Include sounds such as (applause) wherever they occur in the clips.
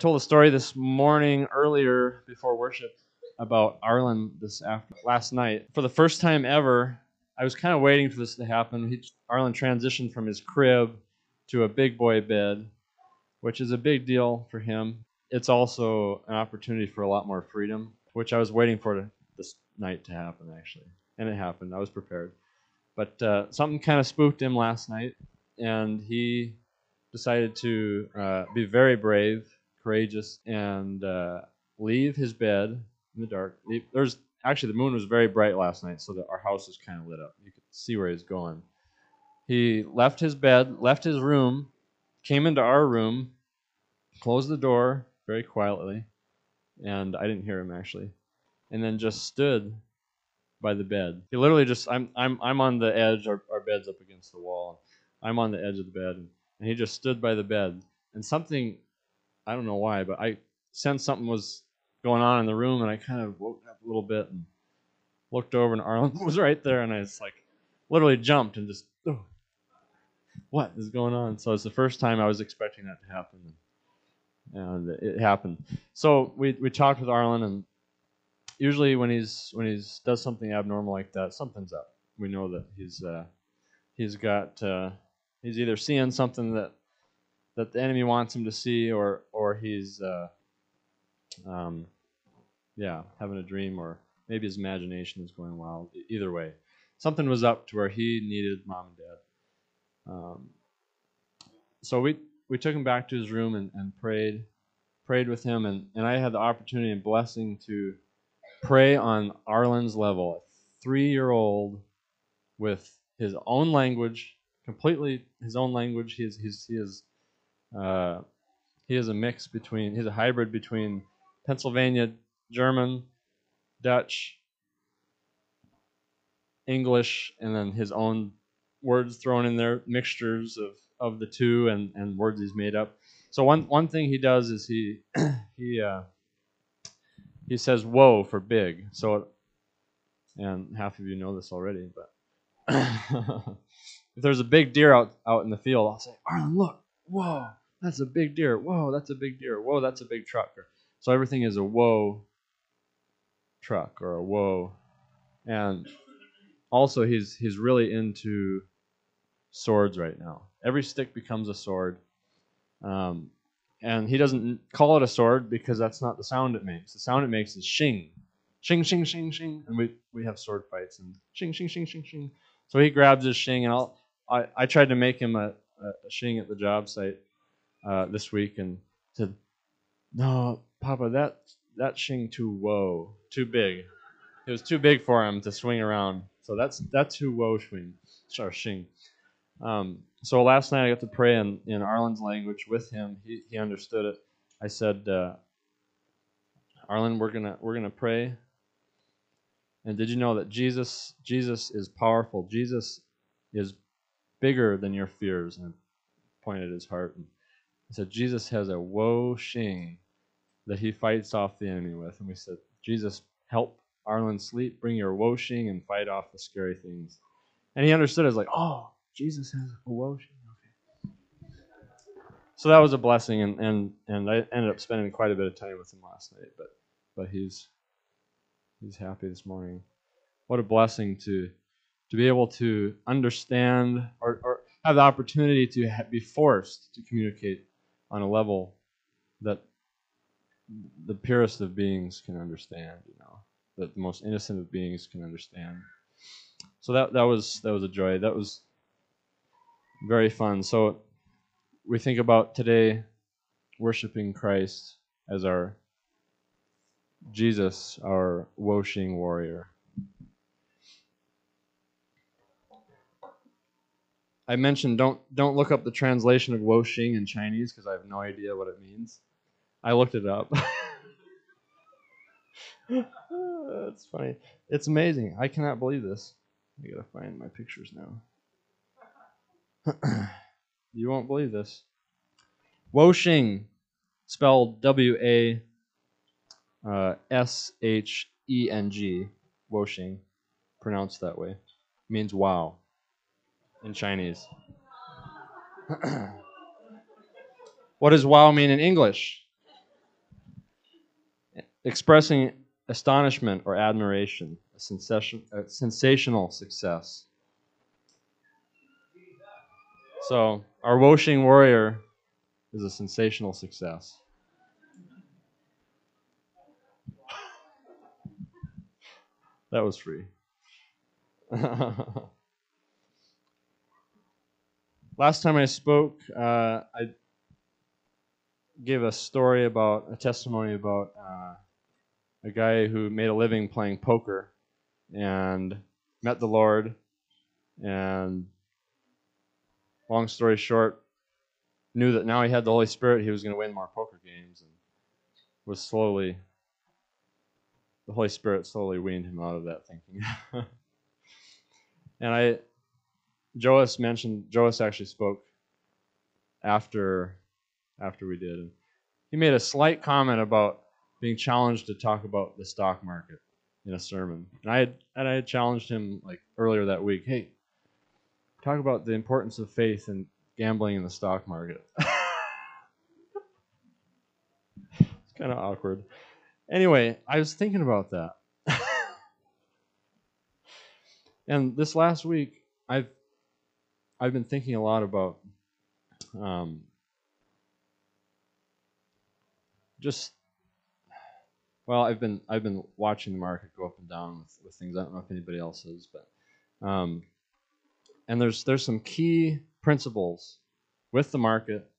told a story this morning earlier before worship about Arlen this after last night. For the first time ever, I was kind of waiting for this to happen. He, Arlen transitioned from his crib to a big boy bed, which is a big deal for him. It's also an opportunity for a lot more freedom, which I was waiting for to, this night to happen actually, and it happened. I was prepared, but uh, something kind of spooked him last night, and he decided to uh, be very brave, courageous, and uh, leave his bed in the dark. There's actually the moon was very bright last night, so that our house was kind of lit up. You could see where he's going. He left his bed, left his room, came into our room, closed the door very quietly, and I didn't hear him actually, and then just stood by the bed. He literally just I'm I'm I'm on the edge. Our our bed's up against the wall. I'm on the edge of the bed, and he just stood by the bed. And something I don't know why, but I sensed something was going on in the room, and I kind of woke up a little bit and looked over, and Arlen (laughs) was right there, and I was like, literally jumped and just, oh, what is going on? So it's the first time I was expecting that to happen, and it happened. So we we talked with Arlen, and usually when he's when he's does something abnormal like that, something's up. We know that he's uh, he's got uh, he's either seeing something that that the enemy wants him to see, or or he's uh, um, yeah, having a dream, or maybe his imagination is going wild. Either way, something was up to where he needed mom and dad. Um, so we we took him back to his room and, and prayed, prayed with him, and, and I had the opportunity and blessing to pray on Arlen's level, a three-year-old with his own language, completely his own language. He is he's, he is uh, he is a mix between he's a hybrid between Pennsylvania German, Dutch, English, and then his own words thrown in there, mixtures of, of the two and, and words he's made up. So one one thing he does is he (clears throat) he uh, he says "whoa" for big. So and half of you know this already, but (clears throat) if there's a big deer out out in the field, I'll say, Arlen, look, whoa, that's a big deer. Whoa, that's a big deer. Whoa, that's a big truck. So everything is a whoa truck or a whoa. And also he's he's really into swords right now. Every stick becomes a sword. Um, and he doesn't call it a sword because that's not the sound it makes. The sound it makes is shing. Shing, shing, shing, shing. And we, we have sword fights and shing, shing, shing, shing, shing. So he grabs his shing and I'll, I, I tried to make him a, a shing at the job site uh, this week and said, No, Papa, that that shing too whoa, too big. It was too big for him to swing around. So that's that's too whoa swing, or shing. Um, so last night I got to pray in, in Arlen's language with him. He, he understood it. I said, uh, Arlen, we're gonna we're gonna pray. And did you know that Jesus Jesus is powerful? Jesus is bigger than your fears. And I pointed his heart and Said, Jesus has a whoa shing that he fights off the enemy with. And we said, Jesus, help Arlen sleep, bring your whoa shing and fight off the scary things. And he understood. I was like, oh, Jesus has a whoa shing. Okay. So that was a blessing, and, and, and I ended up spending quite a bit of time with him last night. But but he's he's happy this morning. What a blessing to to be able to understand or, or have the opportunity to be forced to communicate on a level that the purest of beings can understand, you know, that the most innocent of beings can understand. So that that was that was a joy. That was very fun. So we think about today worshiping Christ as our Jesus, our Woshing warrior. I mentioned don't don't look up the translation of Woshing in Chinese because I have no idea what it means. I looked it up. (laughs) That's funny. It's amazing. I cannot believe this. I gotta find my pictures now. (clears throat) you won't believe this. Woshing, spelled W A uh, S H E N G, Woshing, pronounced that way, means wow in Chinese. (clears throat) what does wow mean in English? expressing astonishment or admiration, a, sensation, a sensational success. So, our Woshing warrior is a sensational success. (laughs) that was free. (laughs) Last time I spoke, uh, I gave a story about a testimony about uh, a guy who made a living playing poker and met the Lord. And long story short, knew that now he had the Holy Spirit, he was going to win more poker games, and was slowly the Holy Spirit slowly weaned him out of that thinking. (laughs) and I Joas mentioned Joas actually spoke after after we did. And he made a slight comment about being challenged to talk about the stock market in a sermon. And I had and I had challenged him like earlier that week, hey, talk about the importance of faith and gambling in the stock market. (laughs) it's kind of awkward. Anyway, I was thinking about that. (laughs) and this last week, I've I've been thinking a lot about um, just well, I've been I've been watching the market go up and down with, with things. I don't know if anybody else is, but um, and there's there's some key principles with the market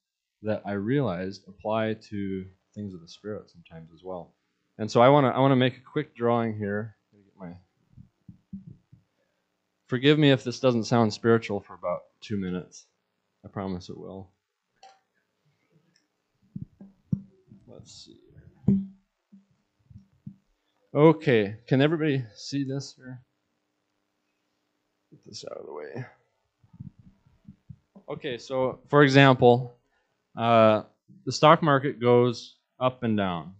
that I realized apply to things of the spirit sometimes as well. And so I want to I want to make a quick drawing here. Forgive me if this doesn't sound spiritual for about two minutes. I promise it will. Let's see. Okay, can everybody see this here? Get this out of the way. Okay, so for example, uh, the stock market goes up and down.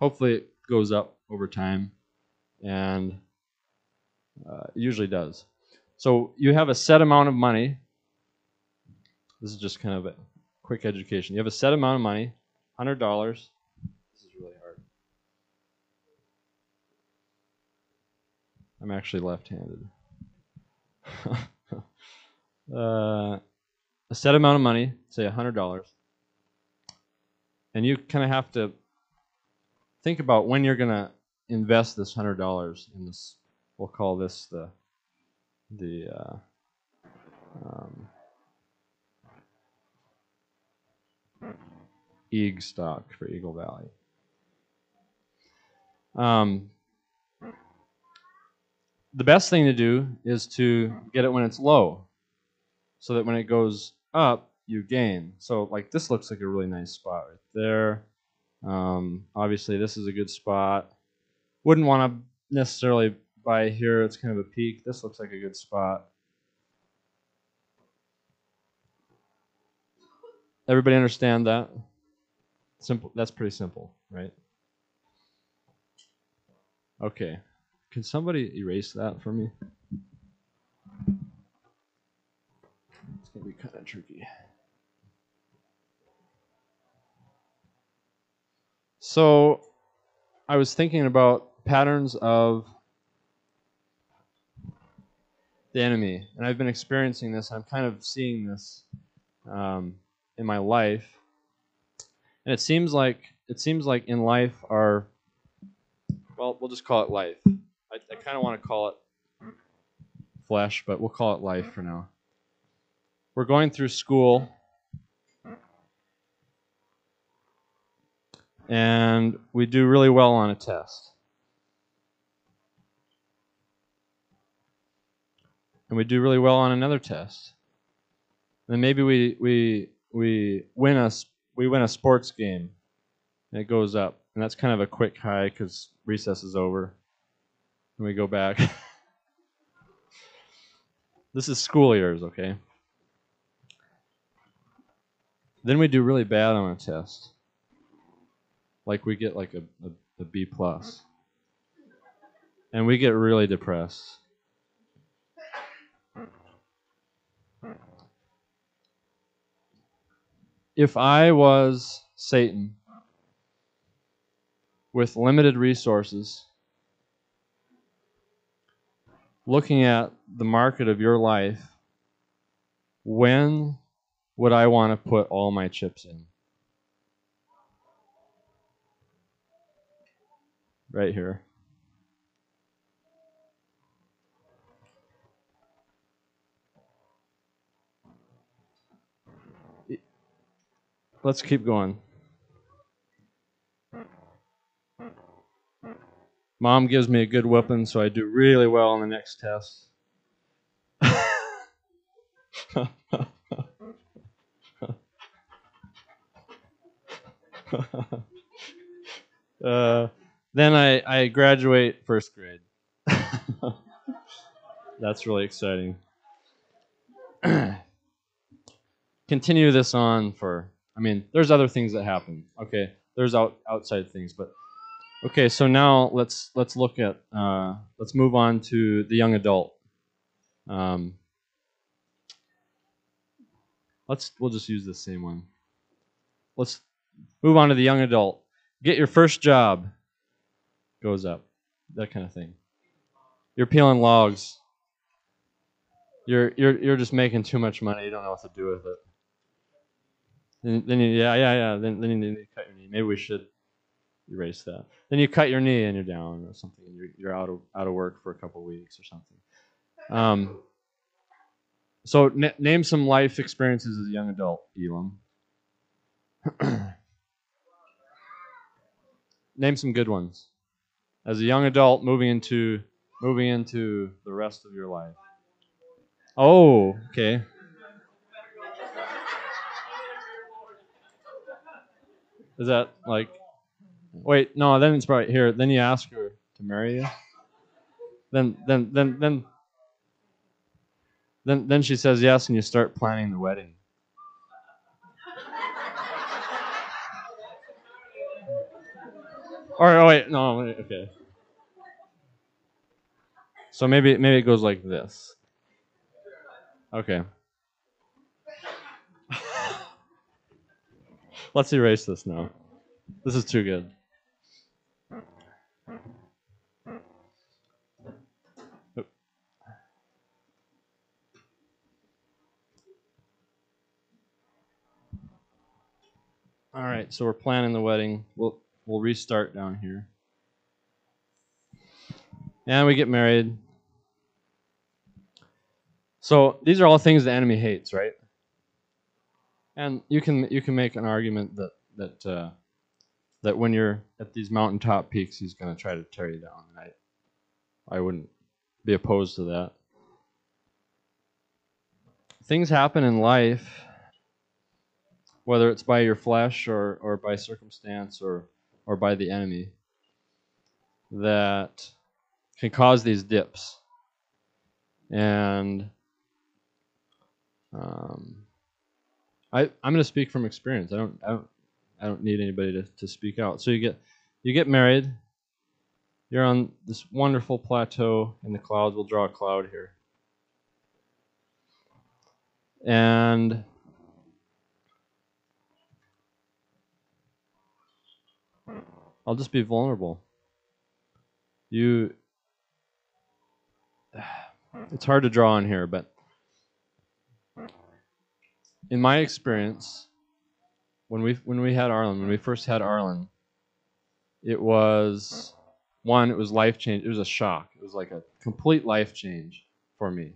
Hopefully, it goes up over time and uh, usually does. So you have a set amount of money. This is just kind of a quick education. You have a set amount of money, hundred dollars. This is really hard. I'm actually left-handed. (laughs) uh, a set amount of money, say hundred dollars, and you kind of have to think about when you're gonna invest this hundred dollars in this, we'll call this the the uh, um, stock for Eagle Valley. Um, the best thing to do is to get it when it's low, so that when it goes up, you gain. So, like this looks like a really nice spot right there. Um, obviously, this is a good spot wouldn't want to necessarily buy here. It's kind of a peak. This looks like a good spot. Everybody understand that? Simple. That's pretty simple, right? Okay. Can somebody erase that for me? It's going to be kind of tricky. So I was thinking about patterns of the enemy, and I've been experiencing this. I'm kind of seeing this um, in my life, and it seems like it seems like in life our well, we'll just call it life. I, I kind of want to call it flesh, but we'll call it life for now. We're going through school, and we do really well on a test. And we do really well on another test. Then maybe we we we win a we win a sports game, and it goes up, and that's kind of a quick high because recess is over, and we go back. (laughs) this is school years, okay? Then we do really bad on a test, like we get like a, a, a B plus, and we get really depressed if I was Satan with limited resources, looking at the market of your life, when would I want to put all my chips in? Right here. Let's keep going. Mom gives me a good whooping, so I do really well on the next test. (laughs) uh, then I, I graduate first grade. (laughs) That's really exciting. (clears throat) Continue this on for, mean, there's other things that happen. Okay, there's out, outside things, but okay. So now let's let's look at uh, let's move on to the young adult. Um, let's we'll just use the same one. Let's move on to the young adult. Get your first job goes up, that kind of thing. You're peeling logs. You're you're you're just making too much money. You don't know what to do with it. Then, then you, yeah yeah yeah. Then then you cut your knee. Maybe we should erase that. Then you cut your knee and you're down or something. You're you're out of out of work for a couple weeks or something. Um. So n- name some life experiences as a young adult, Elam. (clears throat) name some good ones as a young adult moving into moving into the rest of your life. Oh, okay. Is that like wait, no, then it's right here, then you ask her to marry you? Then then then then then then she says yes and you start planning the wedding. Or oh wait, no, okay. So maybe maybe it goes like this. Okay. Let's erase this now. This is too good. All right, so we're planning the wedding. We'll we'll restart down here. And we get married. So these are all things the enemy hates, right? And you can you can make an argument that that uh, that when you're at these mountaintop peaks, he's going to try to tear you down. And I I wouldn't be opposed to that. Things happen in life, whether it's by your flesh or, or by circumstance or or by the enemy, that can cause these dips. And um, I, I'm going to speak from experience. I don't, I don't, I don't need anybody to, to speak out. So you get, you get married. You're on this wonderful plateau in the clouds. We'll draw a cloud here. And I'll just be vulnerable. You, (sighs) it's hard to draw on here, but in my experience, when we when we had Arlen, when we first had Arlen, it was one, it was life change. It was a shock. It was like a complete life change for me.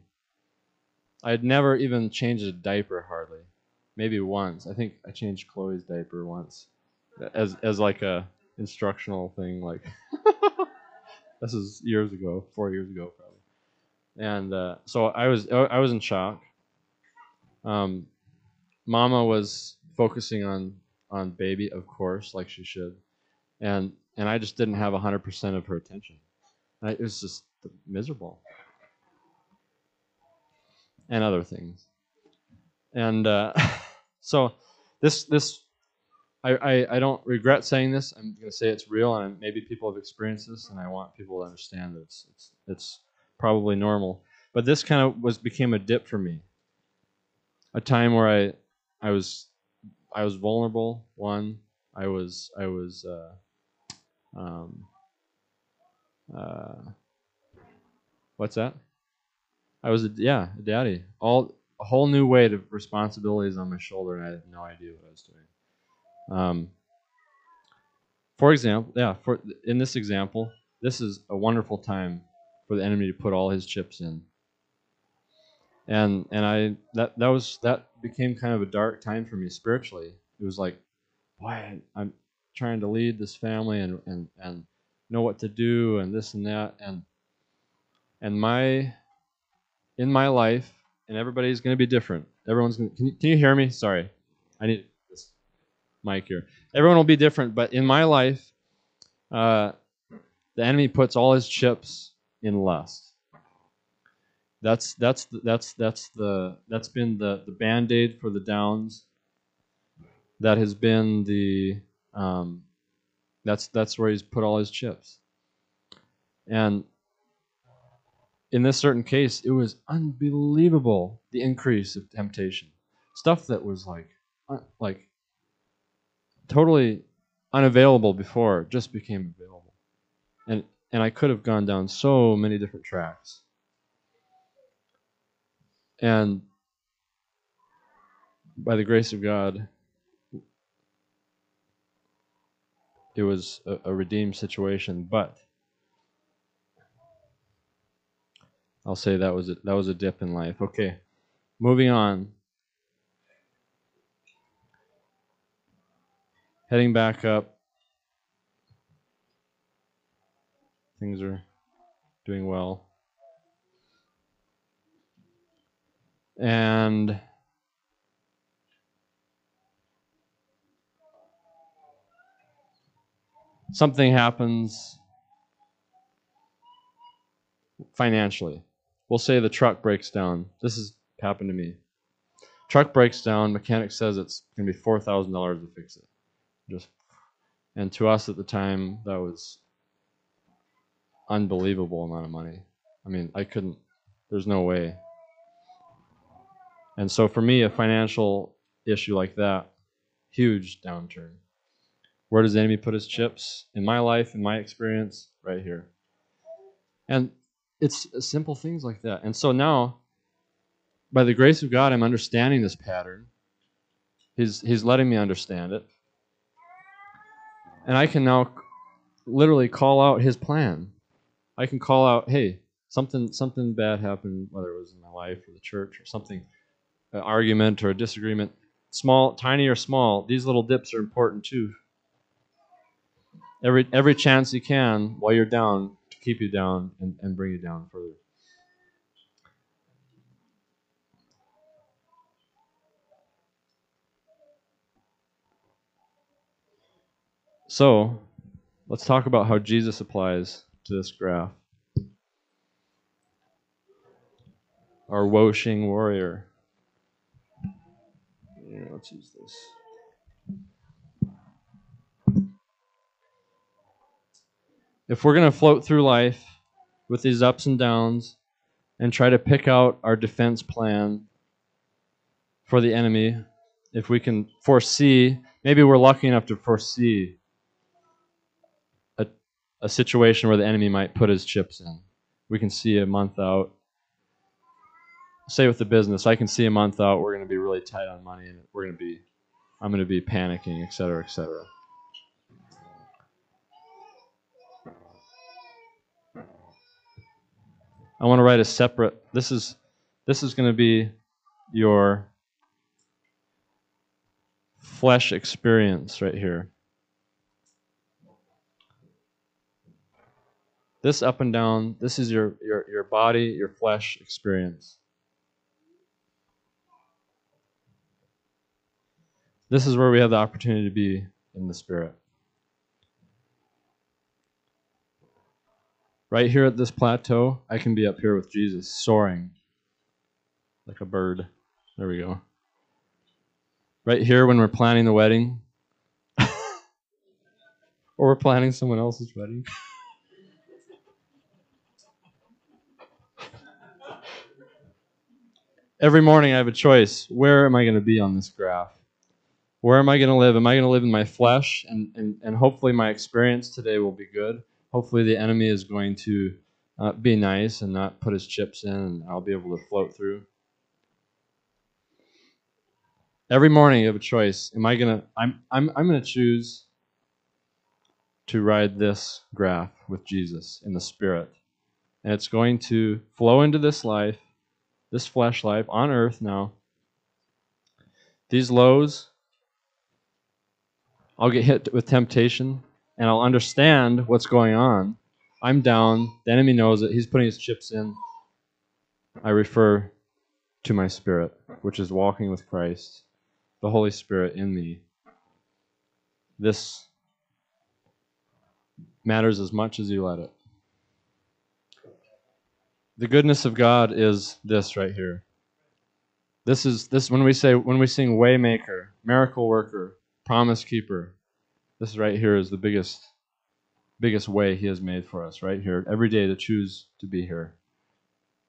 I had never even changed a diaper hardly, maybe once. I think I changed Chloe's diaper once, as as like a instructional thing. Like (laughs) this is years ago, four years ago probably. And uh, so I was I was in shock. Um, Mama was focusing on on baby, of course, like she should, and and I just didn't have hundred percent of her attention. I, it was just miserable, and other things. And uh, (laughs) so this this I, I, I don't regret saying this. I'm going to say it's real, and maybe people have experienced this, and I want people to understand that it's it's, it's probably normal. But this kind of was became a dip for me, a time where I I was I was vulnerable. One, I was I was uh, um, uh, what's that? I was a, yeah a daddy. All a whole new weight of responsibilities on my shoulder, and I had no idea what I was doing. Um, for example, yeah, for in this example, this is a wonderful time for the enemy to put all his chips in. And and I that that was that became kind of a dark time for me spiritually. It was like, boy, I'm trying to lead this family and and and know what to do and this and that and and my in my life and everybody's going to be different. Everyone's going can you, can you hear me? Sorry. I need this mic here. Everyone will be different, but in my life uh, the enemy puts all his chips in lust. That's that's that's that's the that's been the the band aid for the downs. That has been the um, that's that's where he's put all his chips. And in this certain case, it was unbelievable the increase of temptation. Stuff that was like like totally unavailable before just became available. And and I could have gone down so many different tracks. And by the grace of God, it was a, a redeemed situation, but I'll say that was a, that was a dip in life. Okay, moving on. Heading back up. Things are doing well. And something happens financially. We'll say the truck breaks down. This has happened to me. Truck breaks down, mechanic says it's going to be $4,000 to fix it. Just and to us at the time that was unbelievable amount of money. I mean, I couldn't there's no way. And so for me a financial issue like that, huge downturn. Where does the enemy put his chips? In my life, in my experience, right here. And it's simple things like that. And so now, by the grace of God, I'm understanding this pattern. He's, he's letting me understand it. And I can now literally call out his plan. I can call out, hey, something something bad happened, whether it was in my life or the church or something, argument or a disagreement, small, tiny or small. These little dips are important too. Every every chance you can while you're down, to keep you down and, and bring you down further. So, let's talk about how Jesus applies to this graph. Our Woshing warrior. Yeah, let's use this. if we're going to float through life with these ups and downs and try to pick out our defense plan for the enemy, if we can foresee, maybe we're lucky enough to foresee a, a situation where the enemy might put his chips in. We can see a month out. Say with the business, I can see a month out we're going to be really tight on money and we're going to be, I'm going to be panicking, et cetera, et cetera. I want to write a separate. This is this is going to be your flesh experience right here. This up and down, this is your your your body, your flesh experience. This is where we have the opportunity to be in the spirit. Right here at this plateau, I can be up here with Jesus, soaring like a bird. There we go. Right here, when we're planning the wedding, (laughs) or we're planning someone else's wedding. (laughs) Every morning, I have a choice. Where am I going to be on this graph? Where am I going to live? Am I going to live in my flesh? And, and, and hopefully, my experience today will be good. Hopefully, the enemy is going to uh, be nice and not put his chips in, and I'll be able to float through. Every morning, you have a choice. Am I going to, I'm, I'm, I'm going to choose to ride this graph with Jesus in the Spirit. And it's going to flow into this life, this flesh life on earth now. These lows, I'll get hit with temptation and I'll understand what's going on. I'm down. The enemy knows it. He's putting his chips in. I refer to my spirit, which is walking with Christ, the Holy Spirit in me. This matters as much as you let it. The goodness of God is this right here. This is this when we say when we sing waymaker, miracle worker, promise keeper. This right here is the biggest biggest way he has made for us right here every day to choose to be here.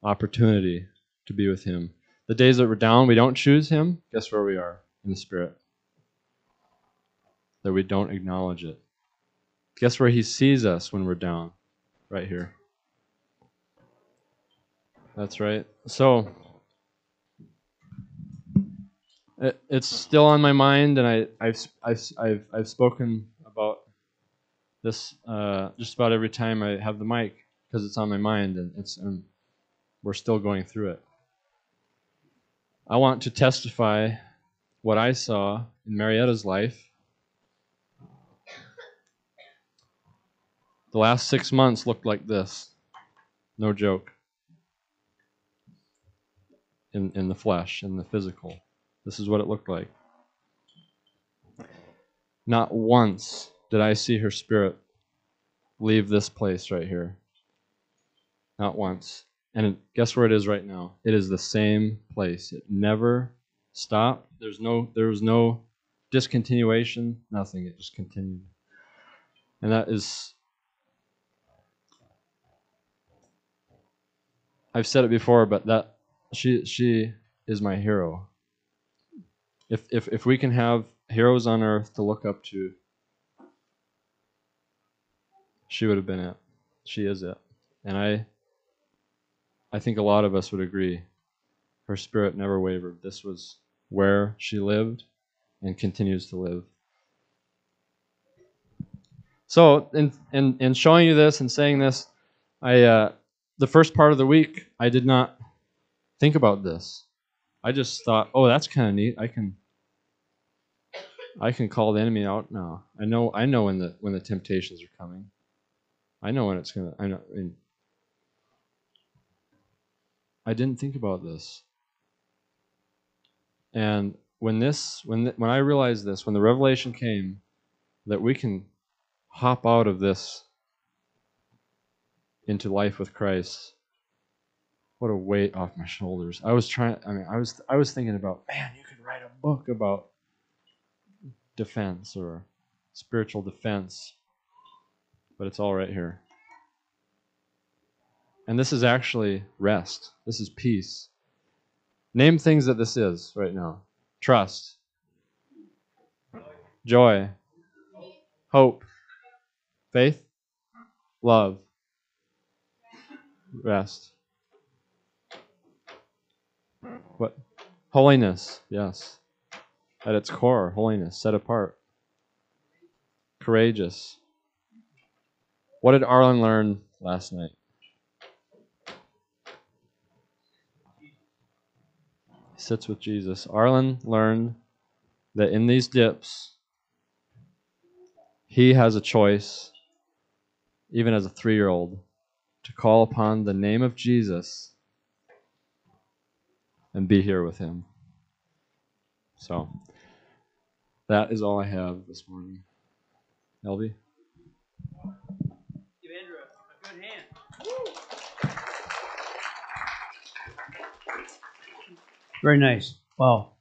Opportunity to be with him. The days that we're down, we don't choose him, guess where we are in the spirit. That we don't acknowledge it. Guess where he sees us when we're down? Right here. That's right. So it, it's still on my mind, and I, I've, I've, I've, I've spoken about this uh, just about every time I have the mic because it's on my mind, and it's and we're still going through it. I want to testify what I saw in Marietta's life The last six months looked like this. No joke. In, in the flesh, in the physical. This is what it looked like. Not once did I see her spirit leave this place right here. Not once. And guess where it is right now? It is the same place. It never stopped. There's no there was no discontinuation, nothing. It just continued. And that is I've said it before, but that she she is my hero. If if if we can have heroes on earth to look up to, she would have been it. She is it. And I I think a lot of us would agree. Her spirit never wavered. This was where she lived and continues to live. So, in, in, in showing you this and saying this, I, uh, the first part of the week, I did not think about this. I just thought, oh, that's kind of neat. I can I can call the enemy out now. I know I know when the when the temptations are coming. I know when it's gonna. I know. I, mean, I didn't think about this. And when this when the, when I realized this, when the revelation came, that we can hop out of this into life with Christ, what a weight off my shoulders. I was trying I mean I was I was thinking about, man, you could write a book about defense or spiritual defense. But it's all right here. And this is actually rest. This is peace. Name things that this is right now. Trust. Joy. Hope. Faith. Love rest. What? Holiness, yes. At its core, holiness, set apart. Courageous. What did Arlen learn last night? He sits with Jesus. Arlen learned that in these dips, he has a choice, even as a three year old, to call upon the name of Jesus and be here with him. So, that is all I have this morning. Elby? Give Andrew a good hand. Very nice. Wow.